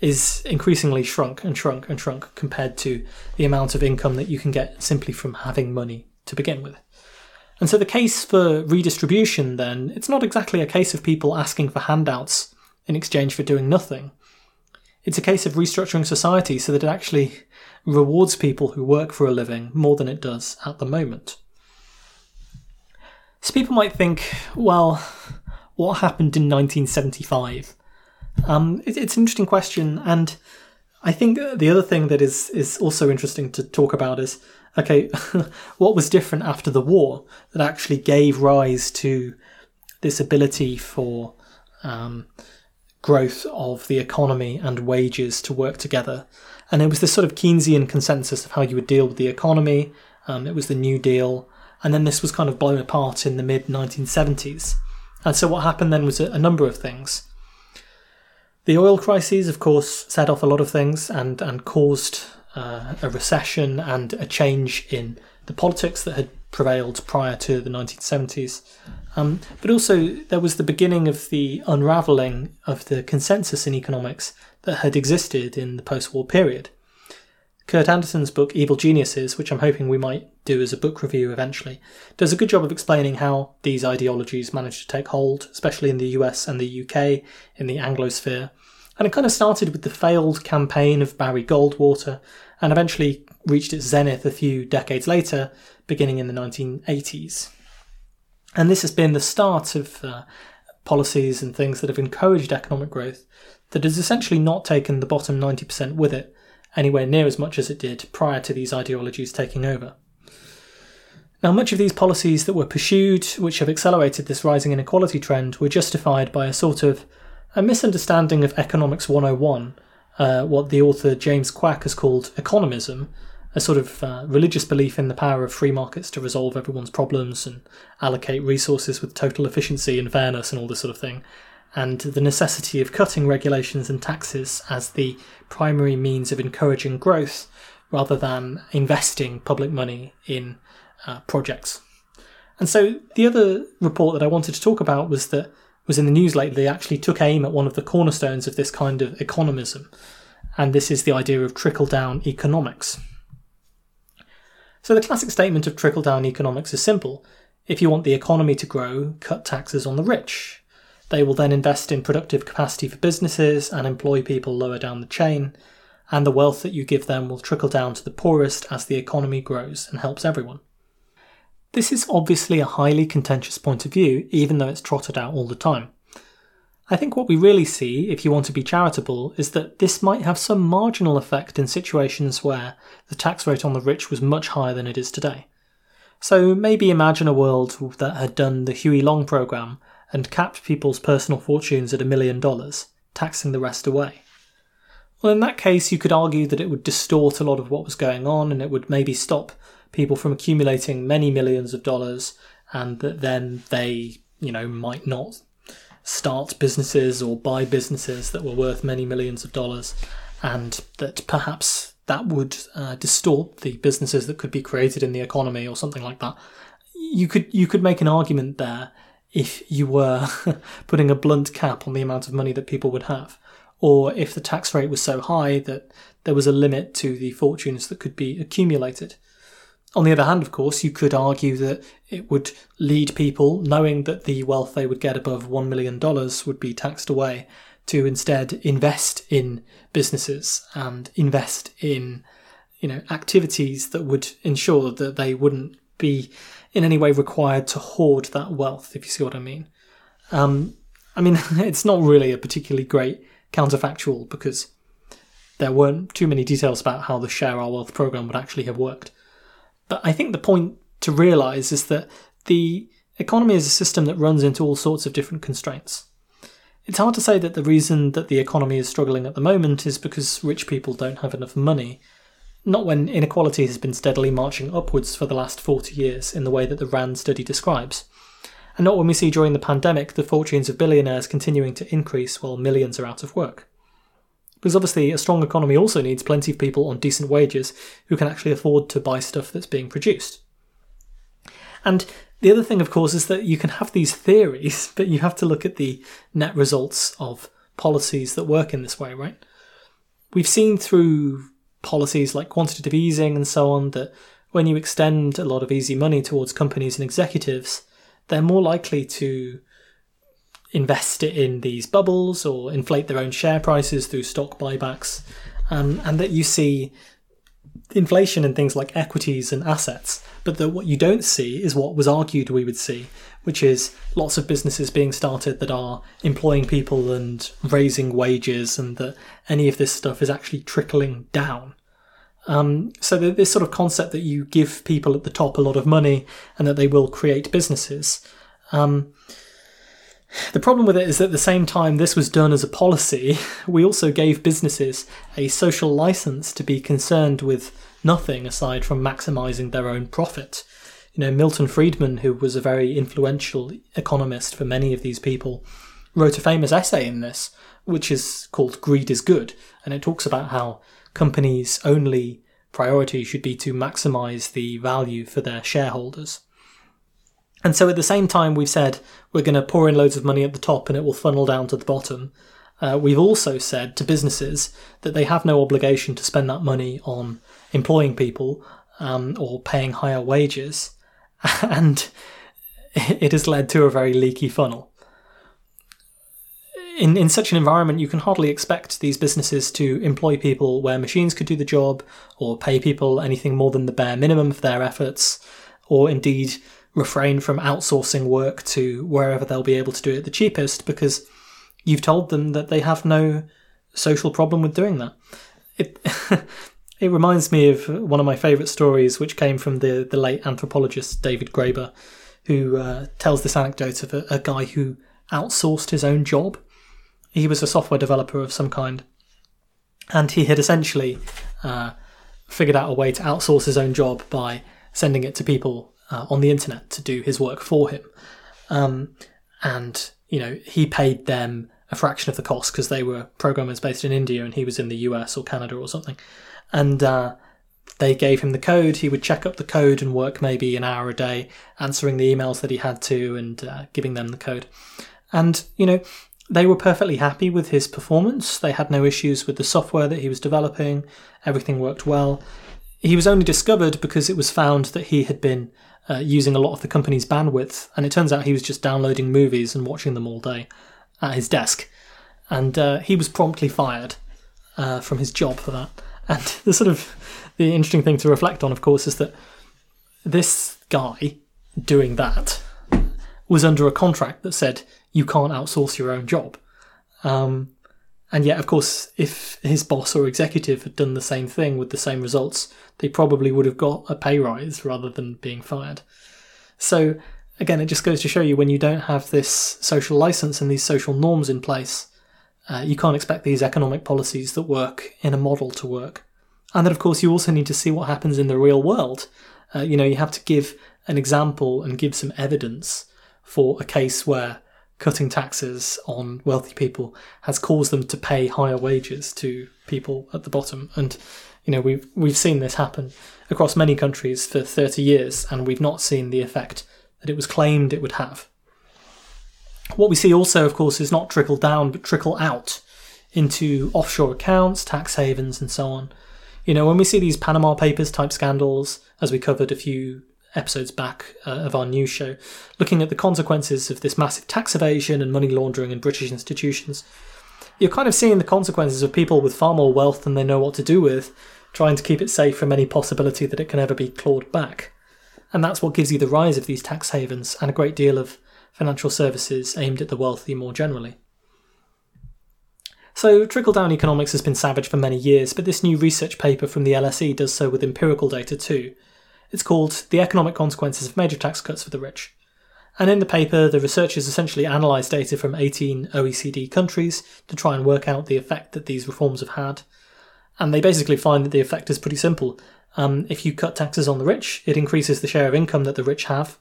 is increasingly shrunk and shrunk and shrunk compared to the amount of income that you can get simply from having money to begin with. And so the case for redistribution, then, it's not exactly a case of people asking for handouts in exchange for doing nothing. It's a case of restructuring society so that it actually rewards people who work for a living more than it does at the moment. So people might think, well, what happened in 1975? Um, it, it's an interesting question, and I think the other thing that is is also interesting to talk about is okay, what was different after the war that actually gave rise to this ability for um, growth of the economy and wages to work together. And it was this sort of Keynesian consensus of how you would deal with the economy. Um, it was the New Deal. And then this was kind of blown apart in the mid 1970s. And so what happened then was a, a number of things. The oil crises, of course, set off a lot of things and, and caused uh, a recession and a change in the politics that had prevailed prior to the 1970s. Um, but also, there was the beginning of the unravelling of the consensus in economics that had existed in the post war period. Kurt Andersen's book Evil Geniuses, which I'm hoping we might do as a book review eventually, does a good job of explaining how these ideologies managed to take hold, especially in the US and the UK, in the Anglosphere. And it kind of started with the failed campaign of Barry Goldwater and eventually reached its zenith a few decades later, beginning in the 1980s. And this has been the start of uh, policies and things that have encouraged economic growth that has essentially not taken the bottom 90% with it anywhere near as much as it did prior to these ideologies taking over. Now, much of these policies that were pursued, which have accelerated this rising inequality trend, were justified by a sort of a misunderstanding of Economics 101, uh, what the author James Kwak has called economism, a sort of uh, religious belief in the power of free markets to resolve everyone's problems and allocate resources with total efficiency and fairness and all this sort of thing, and the necessity of cutting regulations and taxes as the primary means of encouraging growth rather than investing public money in uh, projects. And so the other report that I wanted to talk about was that was in the news lately. Actually took aim at one of the cornerstones of this kind of economism, and this is the idea of trickle down economics. So the classic statement of trickle down economics is simple. If you want the economy to grow, cut taxes on the rich. They will then invest in productive capacity for businesses and employ people lower down the chain, and the wealth that you give them will trickle down to the poorest as the economy grows and helps everyone. This is obviously a highly contentious point of view, even though it's trotted out all the time. I think what we really see, if you want to be charitable, is that this might have some marginal effect in situations where the tax rate on the rich was much higher than it is today. So maybe imagine a world that had done the Huey Long program and capped people's personal fortunes at a million dollars, taxing the rest away. Well, in that case, you could argue that it would distort a lot of what was going on and it would maybe stop people from accumulating many millions of dollars and that then they, you know, might not start businesses or buy businesses that were worth many millions of dollars, and that perhaps that would uh, distort the businesses that could be created in the economy or something like that. You could you could make an argument there if you were putting a blunt cap on the amount of money that people would have, or if the tax rate was so high that there was a limit to the fortunes that could be accumulated. On the other hand, of course, you could argue that it would lead people, knowing that the wealth they would get above $1 million would be taxed away, to instead invest in businesses and invest in you know activities that would ensure that they wouldn't be in any way required to hoard that wealth if you see what i mean um, i mean it's not really a particularly great counterfactual because there weren't too many details about how the share our wealth program would actually have worked But I think the point to realise is that the economy is a system that runs into all sorts of different constraints. It's hard to say that the reason that the economy is struggling at the moment is because rich people don't have enough money, not when inequality has been steadily marching upwards for the last 40 years in the way that the RAND study describes, and not when we see during the pandemic the fortunes of billionaires continuing to increase while millions are out of work. Because obviously, a strong economy also needs plenty of people on decent wages who can actually afford to buy stuff that's being produced. And the other thing, of course, is that you can have these theories, but you have to look at the net results of policies that work in this way, right? We've seen through policies like quantitative easing and so on that when you extend a lot of easy money towards companies and executives, they're more likely to invest it in these bubbles or inflate their own share prices through stock buybacks, um, and that you see inflation in things like equities and assets, but that what you don't see is what was argued we would see, which is lots of businesses being started that are employing people and raising wages, and that any of this stuff is actually trickling down. Um, so this sort of concept that you give people at the top a lot of money and that they will create businesses. Um, the problem with it is that at the same time this was done as a policy, we also gave businesses a social license to be concerned with nothing aside from maximizing their own profit. You know, Milton Friedman, who was a very influential economist for many of these people, wrote a famous essay in this, which is called Greed is Good, and it talks about how companies' only priority should be to maximize the value for their shareholders. And so at the same time, we've said we're going to pour in loads of money at the top and it will funnel down to the bottom. Uh, we've also said to businesses that they have no obligation to spend that money on employing people um, or paying higher wages. and it has led to a very leaky funnel. In, in such an environment, you can hardly expect these businesses to employ people where machines could do the job, or pay people anything more than the bare minimum for their efforts, or indeed refrain from outsourcing work to wherever they'll be able to do it the cheapest because you've told them that they have no social problem with doing that. It it reminds me of one of my favourite stories, which came from the the late anthropologist David Graeber, who uh, tells this anecdote of a, a guy who outsourced his own job. He was a software developer of some kind, and he had essentially uh, figured out a way to outsource his own job by sending it to people uh, on the internet to do his work for him. Um, and, you know, he paid them a fraction of the cost because they were programmers based in India and he was in the US or Canada or something. And uh, they gave him the code. He would check up the code and work maybe an hour a day answering the emails that he had to and uh, giving them the code. And, you know, they were perfectly happy with his performance. They had no issues with the software that he was developing. Everything worked well. He was only discovered because it was found that he had been uh, using a lot of the company's bandwidth, and it turns out he was just downloading movies and watching them all day at his desk. And uh, he was promptly fired uh, from his job for that. And the sort of the interesting thing to reflect on, of course, is that this guy doing that was under a contract that said you can't outsource your own job. Um, and yet, of course, if his boss or executive had done the same thing with the same results, they probably would have got a pay rise rather than being fired. So, again, it just goes to show you when you don't have this social license and these social norms in place, uh, you can't expect these economic policies that work in a model to work. And then, of course, you also need to see what happens in the real world. Uh, you know, you have to give an example and give some evidence for a case where cutting taxes on wealthy people has caused them to pay higher wages to people at the bottom. And you know we've we've seen this happen across many countries for 30 years, and we've not seen the effect that it was claimed it would have. What we see also, of course, is not trickle down but trickle out into offshore accounts, tax havens, and so on. You know, when we see these Panama Papers type scandals, as we covered a few episodes back uh, of our news show, looking at the consequences of this massive tax evasion and money laundering in British institutions. You're kind of seeing the consequences of people with far more wealth than they know what to do with, trying to keep it safe from any possibility that it can ever be clawed back. And that's what gives you the rise of these tax havens and a great deal of financial services aimed at the wealthy more generally. So, trickle down economics has been savage for many years, but this new research paper from the LSE does so with empirical data too, It's called The Economic Consequences of Major Tax Cuts for the Rich. And in the paper, the researchers essentially analysed data from 18 OECD countries to try and work out the effect that these reforms have had. And they basically find that the effect is pretty simple. Um, if you cut taxes on the rich, it increases the share of income that the rich have,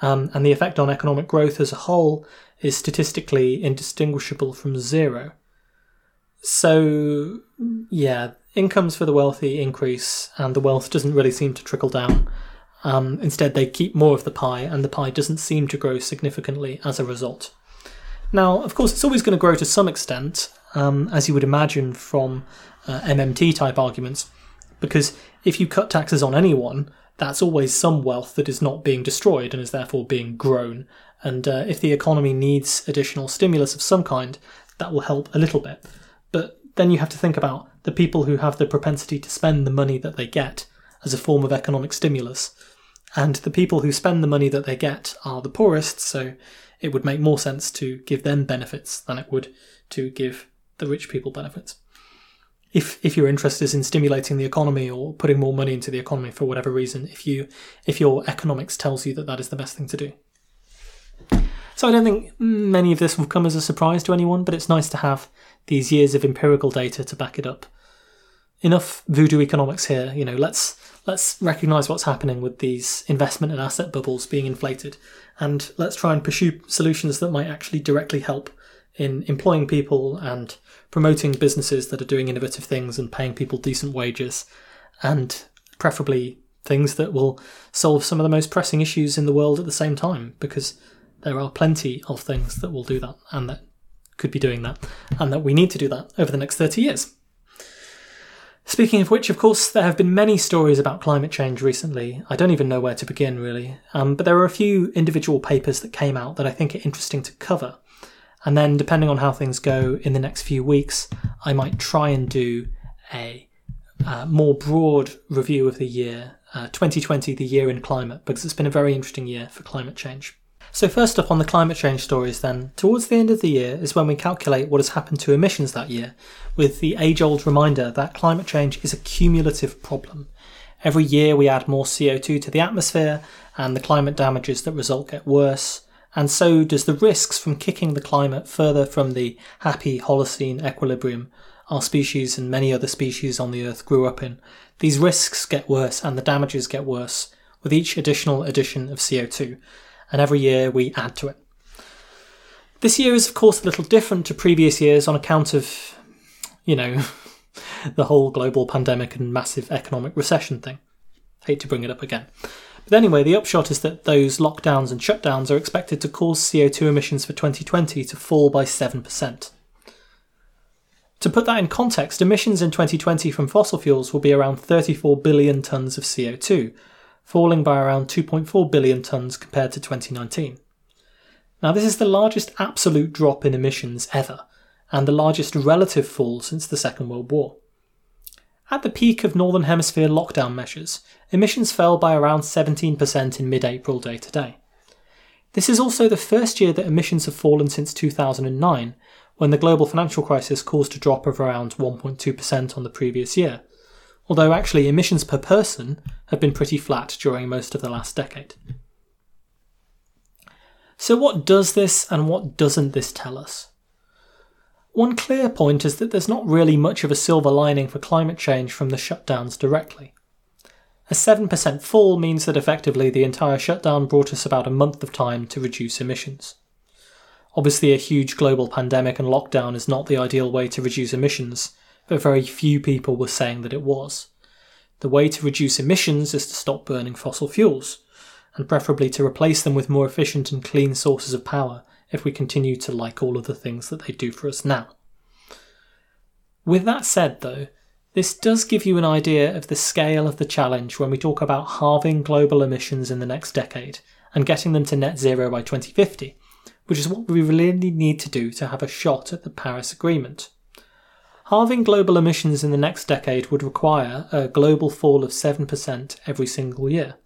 um, and the effect on economic growth as a whole is statistically indistinguishable from zero. So, yeah, incomes for the wealthy increase, and the wealth doesn't really seem to trickle down. Um, instead, they keep more of the pie, and the pie doesn't seem to grow significantly as a result. Now, of course, it's always going to grow to some extent, um, as you would imagine from uh, MMT type arguments, because if you cut taxes on anyone, that's always some wealth that is not being destroyed and is therefore being grown. And uh, if the economy needs additional stimulus of some kind, that will help a little bit. But then you have to think about the people who have the propensity to spend the money that they get as a form of economic stimulus. And the people who spend the money that they get are the poorest, so it would make more sense to give them benefits than it would to give the rich people benefits. If if you're interested in stimulating the economy or putting more money into the economy for whatever reason, if you if your economics tells you that that is the best thing to do. So I don't think many of this will come as a surprise to anyone, but it's nice to have these years of empirical data to back it up. Enough voodoo economics here, you know, let's let's recognize what's happening with these investment and asset bubbles being inflated and let's try and pursue solutions that might actually directly help in employing people and promoting businesses that are doing innovative things and paying people decent wages and preferably things that will solve some of the most pressing issues in the world at the same time because there are plenty of things that will do that and that could be doing that, and that we need to do that over the next 30 years. Speaking of which, of course, there have been many stories about climate change recently. I don't even know where to begin, really. Um, but there are a few individual papers that came out that I think are interesting to cover. And then, depending on how things go in the next few weeks, I might try and do a uh, more broad review of the year, uh, 2020, the year in climate, because it's been a very interesting year for climate change. So, first up on the climate change stories, then, towards the end of the year is when we calculate what has happened to emissions that year, with the age old reminder that climate change is a cumulative problem. Every year we add more CO2 to the atmosphere, and the climate damages that result get worse, and so does the risks from kicking the climate further from the happy Holocene equilibrium our species and many other species on the Earth grew up in. These risks get worse and the damages get worse with each additional addition of CO2 and every year we add to it. This year is, of course, a little different to previous years on account of, you know, the whole global pandemic and massive economic recession thing. Hate to bring it up again. But anyway, the upshot is that those lockdowns and shutdowns are expected to cause CO2 emissions for 2020 to fall by 7%. To put that in context, emissions in 2020 from fossil fuels will be around 34 billion tonnes of CO2, falling by around 2.4 billion tonnes compared to 2019. Now, this is the largest absolute drop in emissions ever, and the largest relative fall since the Second World War. At the peak of Northern Hemisphere lockdown measures, emissions fell by around 17% in mid April day to day. This is also the first year that emissions have fallen since 2009, when the global financial crisis caused a drop of around 1.2% on the previous year, although actually emissions per person have been pretty flat during most of the last decade. So, what does this and what doesn't this tell us? One clear point is that there's not really much of a silver lining for climate change from the shutdowns directly. A 7% fall means that effectively the entire shutdown brought us about a month of time to reduce emissions. Obviously, a huge global pandemic and lockdown is not the ideal way to reduce emissions, but very few people were saying that it was. The way to reduce emissions is to stop burning fossil fuels, and preferably to replace them with more efficient and clean sources of power if we continue to like all of the things that they do for us now. With that said, though, this does give you an idea of the scale of the challenge when we talk about halving global emissions in the next decade and getting them to net zero by 2050, which is what we really need to do to have a shot at the Paris Agreement. Halving global emissions in the next decade would require a global fall of 7% every single year.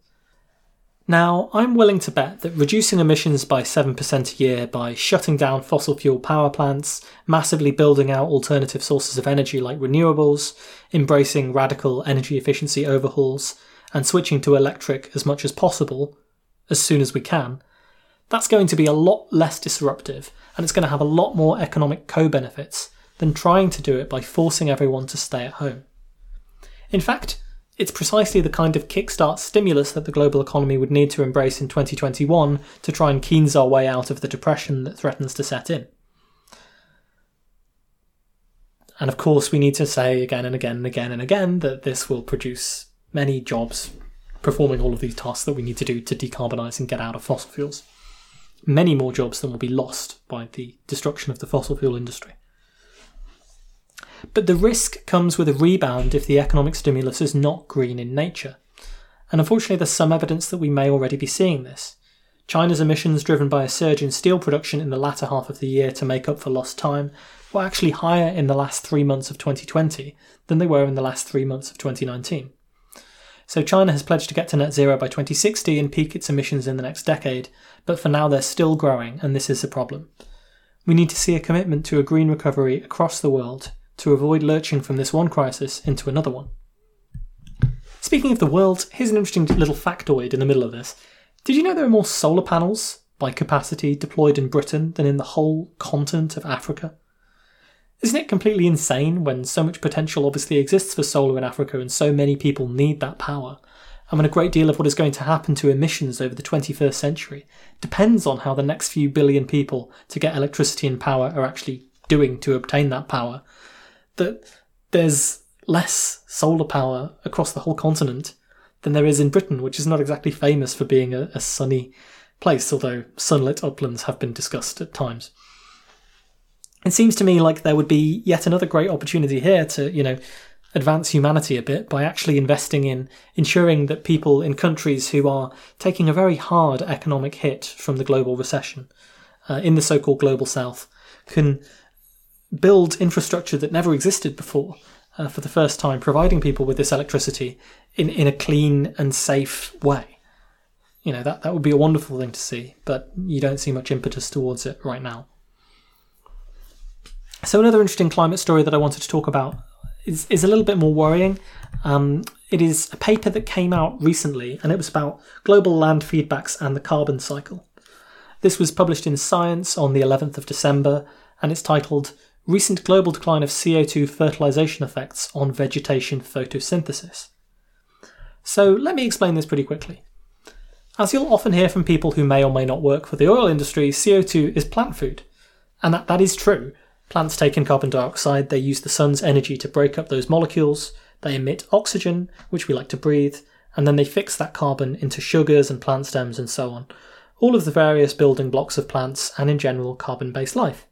Now, I'm willing to bet that reducing emissions by 7% a year by shutting down fossil fuel power plants, massively building out alternative sources of energy like renewables, embracing radical energy efficiency overhauls, and switching to electric as much as possible, as soon as we can, that's going to be a lot less disruptive and it's going to have a lot more economic co benefits than trying to do it by forcing everyone to stay at home. In fact, it's precisely the kind of kickstart stimulus that the global economy would need to embrace in 2021 to try and Keynes our way out of the depression that threatens to set in. And of course, we need to say again and again and again and again that this will produce many jobs performing all of these tasks that we need to do to decarbonise and get out of fossil fuels. Many more jobs than will be lost by the destruction of the fossil fuel industry. But the risk comes with a rebound if the economic stimulus is not green in nature. And unfortunately, there's some evidence that we may already be seeing this. China's emissions, driven by a surge in steel production in the latter half of the year to make up for lost time, were actually higher in the last three months of 2020 than they were in the last three months of 2019. So China has pledged to get to net zero by 2060 and peak its emissions in the next decade, but for now they're still growing, and this is a problem. We need to see a commitment to a green recovery across the world to avoid lurching from this one crisis into another one. Speaking of the world, here's an interesting little factoid in the middle of this. Did you know there are more solar panels by capacity deployed in Britain than in the whole continent of Africa? Isn't it completely insane when so much potential obviously exists for solar in Africa and so many people need that power? And when a great deal of what is going to happen to emissions over the 21st century depends on how the next few billion people to get electricity and power are actually doing to obtain that power, that there's less solar power across the whole continent than there is in Britain, which is not exactly famous for being a, a sunny place, although sunlit uplands have been discussed at times. It seems to me like there would be yet another great opportunity here to, you know, advance humanity a bit by actually investing in ensuring that people in countries who are taking a very hard economic hit from the global recession uh, in the so called global south can build infrastructure that never existed before uh, for the first time, providing people with this electricity in, in a clean and safe way. You know, that, that would be a wonderful thing to see, but you don't see much impetus towards it right now. So, another interesting climate story that I wanted to talk about is, is a little bit more worrying. Um, it is a paper that came out recently, and it was about global land feedbacks and the carbon cycle. This was published in Science on the 11th of December, and it's titled recent global decline of CO2 fertilization effects on vegetation photosynthesis. So let me explain this pretty quickly. As you'll often hear from people who may or may not work for the oil industry, CO2 is plant food. And that, that is true. Plants take in carbon dioxide, they use the sun's energy to break up those molecules, they emit oxygen, which we like to breathe, and then they fix that carbon into sugars and plant stems and so on. All of the various building blocks of plants and in general carbon based life.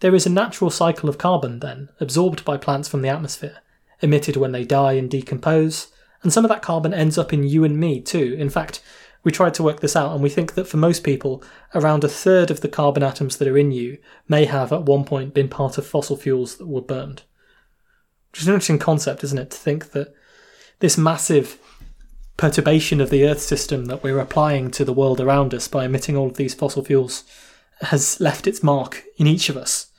There is a natural cycle of carbon, then, absorbed by plants from the atmosphere, emitted when they die and decompose, and some of that carbon ends up in you and me too. In fact, we tried to work this out, and we think that for most people, around a third of the carbon atoms that are in you may have at one point been part of fossil fuels that were burned. Which is an interesting concept, isn't it? To think that this massive perturbation of the Earth system that we're applying to the world around us by emitting all of these fossil fuels has left its mark in each of us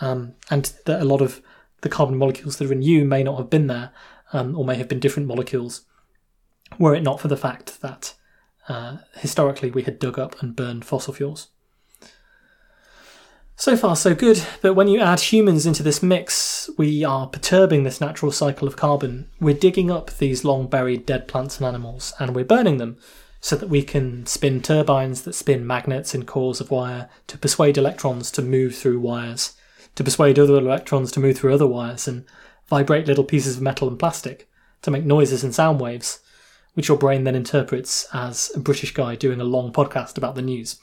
um, and that a lot of the carbon molecules that are in you may not have been there, um, or may have been different molecules, were it not for the fact that uh, historically we had dug up and burned fossil fuels. So far, so good, but when you add humans into this mix, we are perturbing this natural cycle of carbon. We're digging up these long buried dead plants and animals, and we're burning them so that we can spin turbines that spin magnets in cores of wire to persuade electrons to move through wires to persuade other electrons to move through other wires and vibrate little pieces of metal and plastic to make noises and sound waves, which your brain then interprets as a British guy doing a long podcast about the news.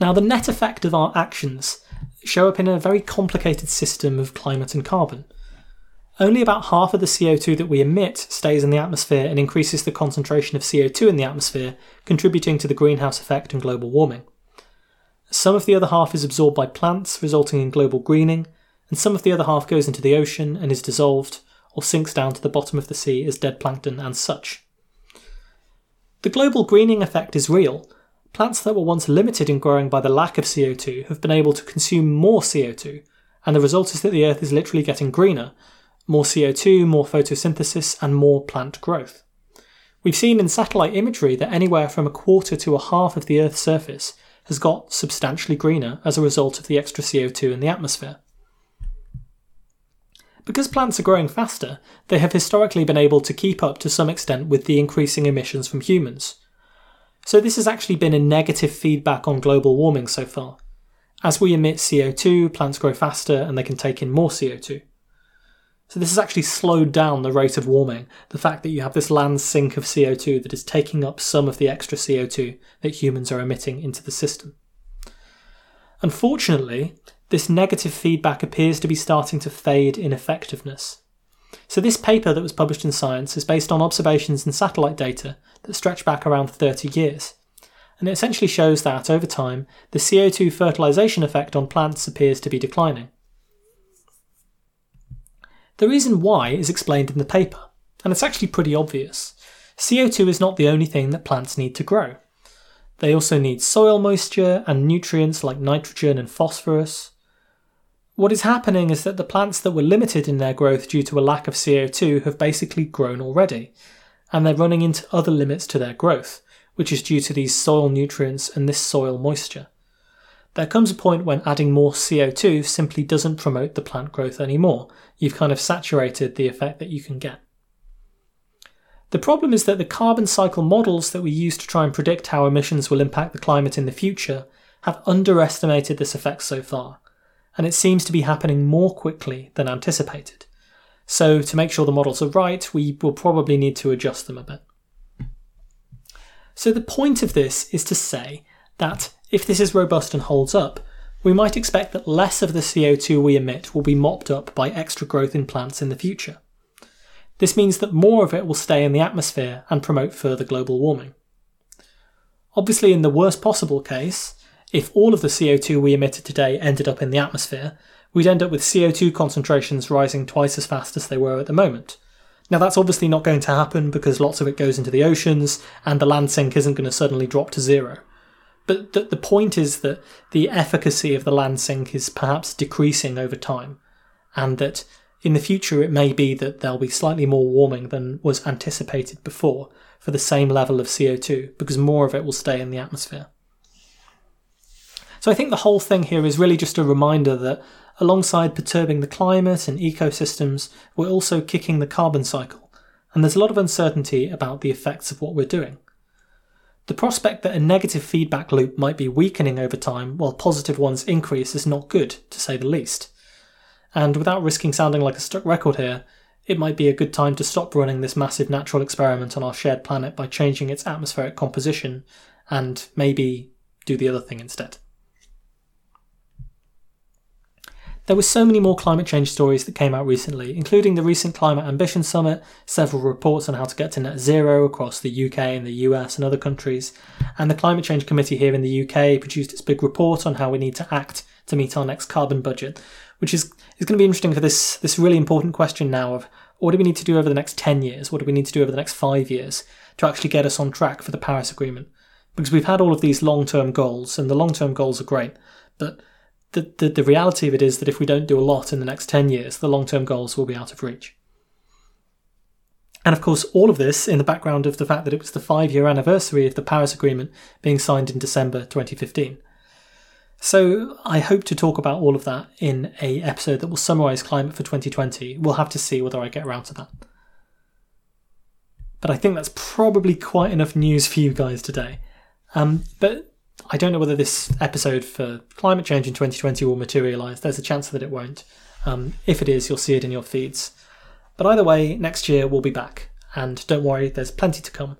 Now, the net effect of our actions show up in a very complicated system of climate and carbon. Only about half of the CO2 that we emit stays in the atmosphere and increases the concentration of CO2 in the atmosphere, contributing to the greenhouse effect and global warming. Some of the other half is absorbed by plants, resulting in global greening, and some of the other half goes into the ocean and is dissolved or sinks down to the bottom of the sea as dead plankton and such. The global greening effect is real. Plants that were once limited in growing by the lack of CO2 have been able to consume more CO2, and the result is that the Earth is literally getting greener, more CO2, more photosynthesis, and more plant growth. We've seen in satellite imagery that anywhere from a quarter to a half of the Earth's surface has got substantially greener as a result of the extra CO2 in the atmosphere. Because plants are growing faster, they have historically been able to keep up to some extent with the increasing emissions from humans. So, this has actually been a negative feedback on global warming so far. As we emit CO2, plants grow faster and they can take in more CO2. So, this has actually slowed down the rate of warming, the fact that you have this land sink of CO2 that is taking up some of the extra CO2 that humans are emitting into the system. Unfortunately, this negative feedback appears to be starting to fade in effectiveness. So, this paper that was published in Science is based on observations and satellite data that stretch back around 30 years. And it essentially shows that, over time, the CO2 fertilisation effect on plants appears to be declining. The reason why is explained in the paper, and it's actually pretty obvious. CO2 is not the only thing that plants need to grow. They also need soil moisture and nutrients like nitrogen and phosphorus. What is happening is that the plants that were limited in their growth due to a lack of CO2 have basically grown already, and they're running into other limits to their growth, which is due to these soil nutrients and this soil moisture. There comes a point when adding more CO2 simply doesn't promote the plant growth anymore. You've kind of saturated the effect that you can get. The problem is that the carbon cycle models that we use to try and predict how emissions will impact the climate in the future have underestimated this effect so far and it seems to be happening more quickly than anticipated. So, to make sure the models are right, we will probably need to adjust them a bit. So, the point of this is to say that if this is robust and holds up, we might expect that less of the CO2 we emit will be mopped up by extra growth in plants in the future. This means that more of it will stay in the atmosphere and promote further global warming. Obviously, in the worst possible case, if all of the CO2 we emitted today ended up in the atmosphere, we'd end up with CO2 concentrations rising twice as fast as they were at the moment. Now, that's obviously not going to happen because lots of it goes into the oceans and the land sink isn't going to suddenly drop to zero. But the, the point is that the efficacy of the land sink is perhaps decreasing over time, and that in the future it may be that there'll be slightly more warming than was anticipated before for the same level of CO2 because more of it will stay in the atmosphere. So I think the whole thing here is really just a reminder that alongside perturbing the climate and ecosystems, we're also kicking the carbon cycle, and there's a lot of uncertainty about the effects of what we're doing. The prospect that a negative feedback loop might be weakening over time while positive ones increase is not good, to say the least. And without risking sounding like a stuck record here, it might be a good time to stop running this massive natural experiment on our shared planet by changing its atmospheric composition and maybe do the other thing instead. There were so many more climate change stories that came out recently, including the recent Climate Ambition Summit, several reports on how to get to net zero across the UK and the US and other countries, and the Climate Change Committee here in the UK produced its big report on how we need to act to meet our next carbon budget, which is, is going to be interesting for this, this really important question now of what do we need to do over the next 10 years? What do we need to do over the next five years to actually get us on track for the Paris Agreement? Because we've had all of these long term goals, and the long term goals are great, but the, the, reality of it is that if we don't do a lot in the next 10 years, the long term goals will be out of reach. And of course, all of this in the background of the fact that it was the five year anniversary of the Paris Agreement being signed in December 2015. So I hope to talk about all of that in a episode that will summarise climate for 2020. We'll have to see whether I get around to that. But I think that's probably quite enough news for you guys today. Um, but I don't know whether this episode for climate change in 2020 will materialise. There's a chance that it won't. Um, if it is, you'll see it in your feeds. But either way, next year we'll be back. And don't worry, there's plenty to come.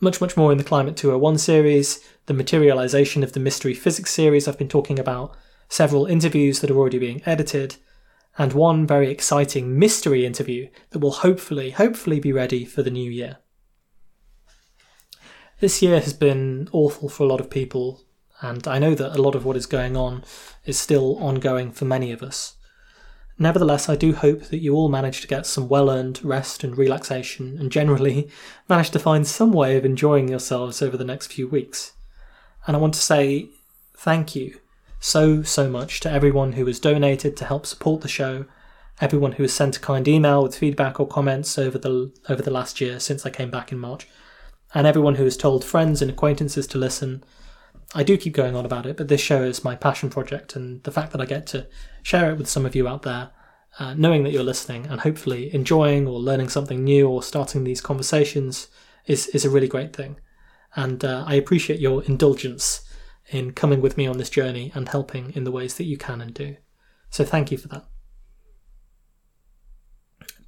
Much, much more in the Climate 201 series, the materialisation of the Mystery Physics series I've been talking about, several interviews that are already being edited, and one very exciting mystery interview that will hopefully, hopefully be ready for the new year. This year has been awful for a lot of people, and I know that a lot of what is going on is still ongoing for many of us. Nevertheless, I do hope that you all manage to get some well earned rest and relaxation, and generally manage to find some way of enjoying yourselves over the next few weeks. And I want to say thank you so, so much to everyone who has donated to help support the show, everyone who has sent a kind email with feedback or comments over the over the last year since I came back in March, and everyone who has told friends and acquaintances to listen. I do keep going on about it, but this show is my passion project, and the fact that I get to share it with some of you out there, uh, knowing that you're listening and hopefully enjoying or learning something new or starting these conversations is is a really great thing. And uh, I appreciate your indulgence in coming with me on this journey and helping in the ways that you can and do. So thank you for that.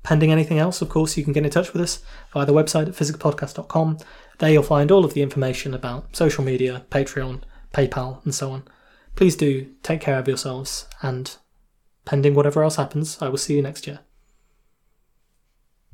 Pending anything else, of course, you can get in touch with us via the website at physicalpodcast.com. There you'll find all of the information about social media, Patreon, PayPal, and so on. Please do take care of yourselves, and pending whatever else happens, I will see you next year.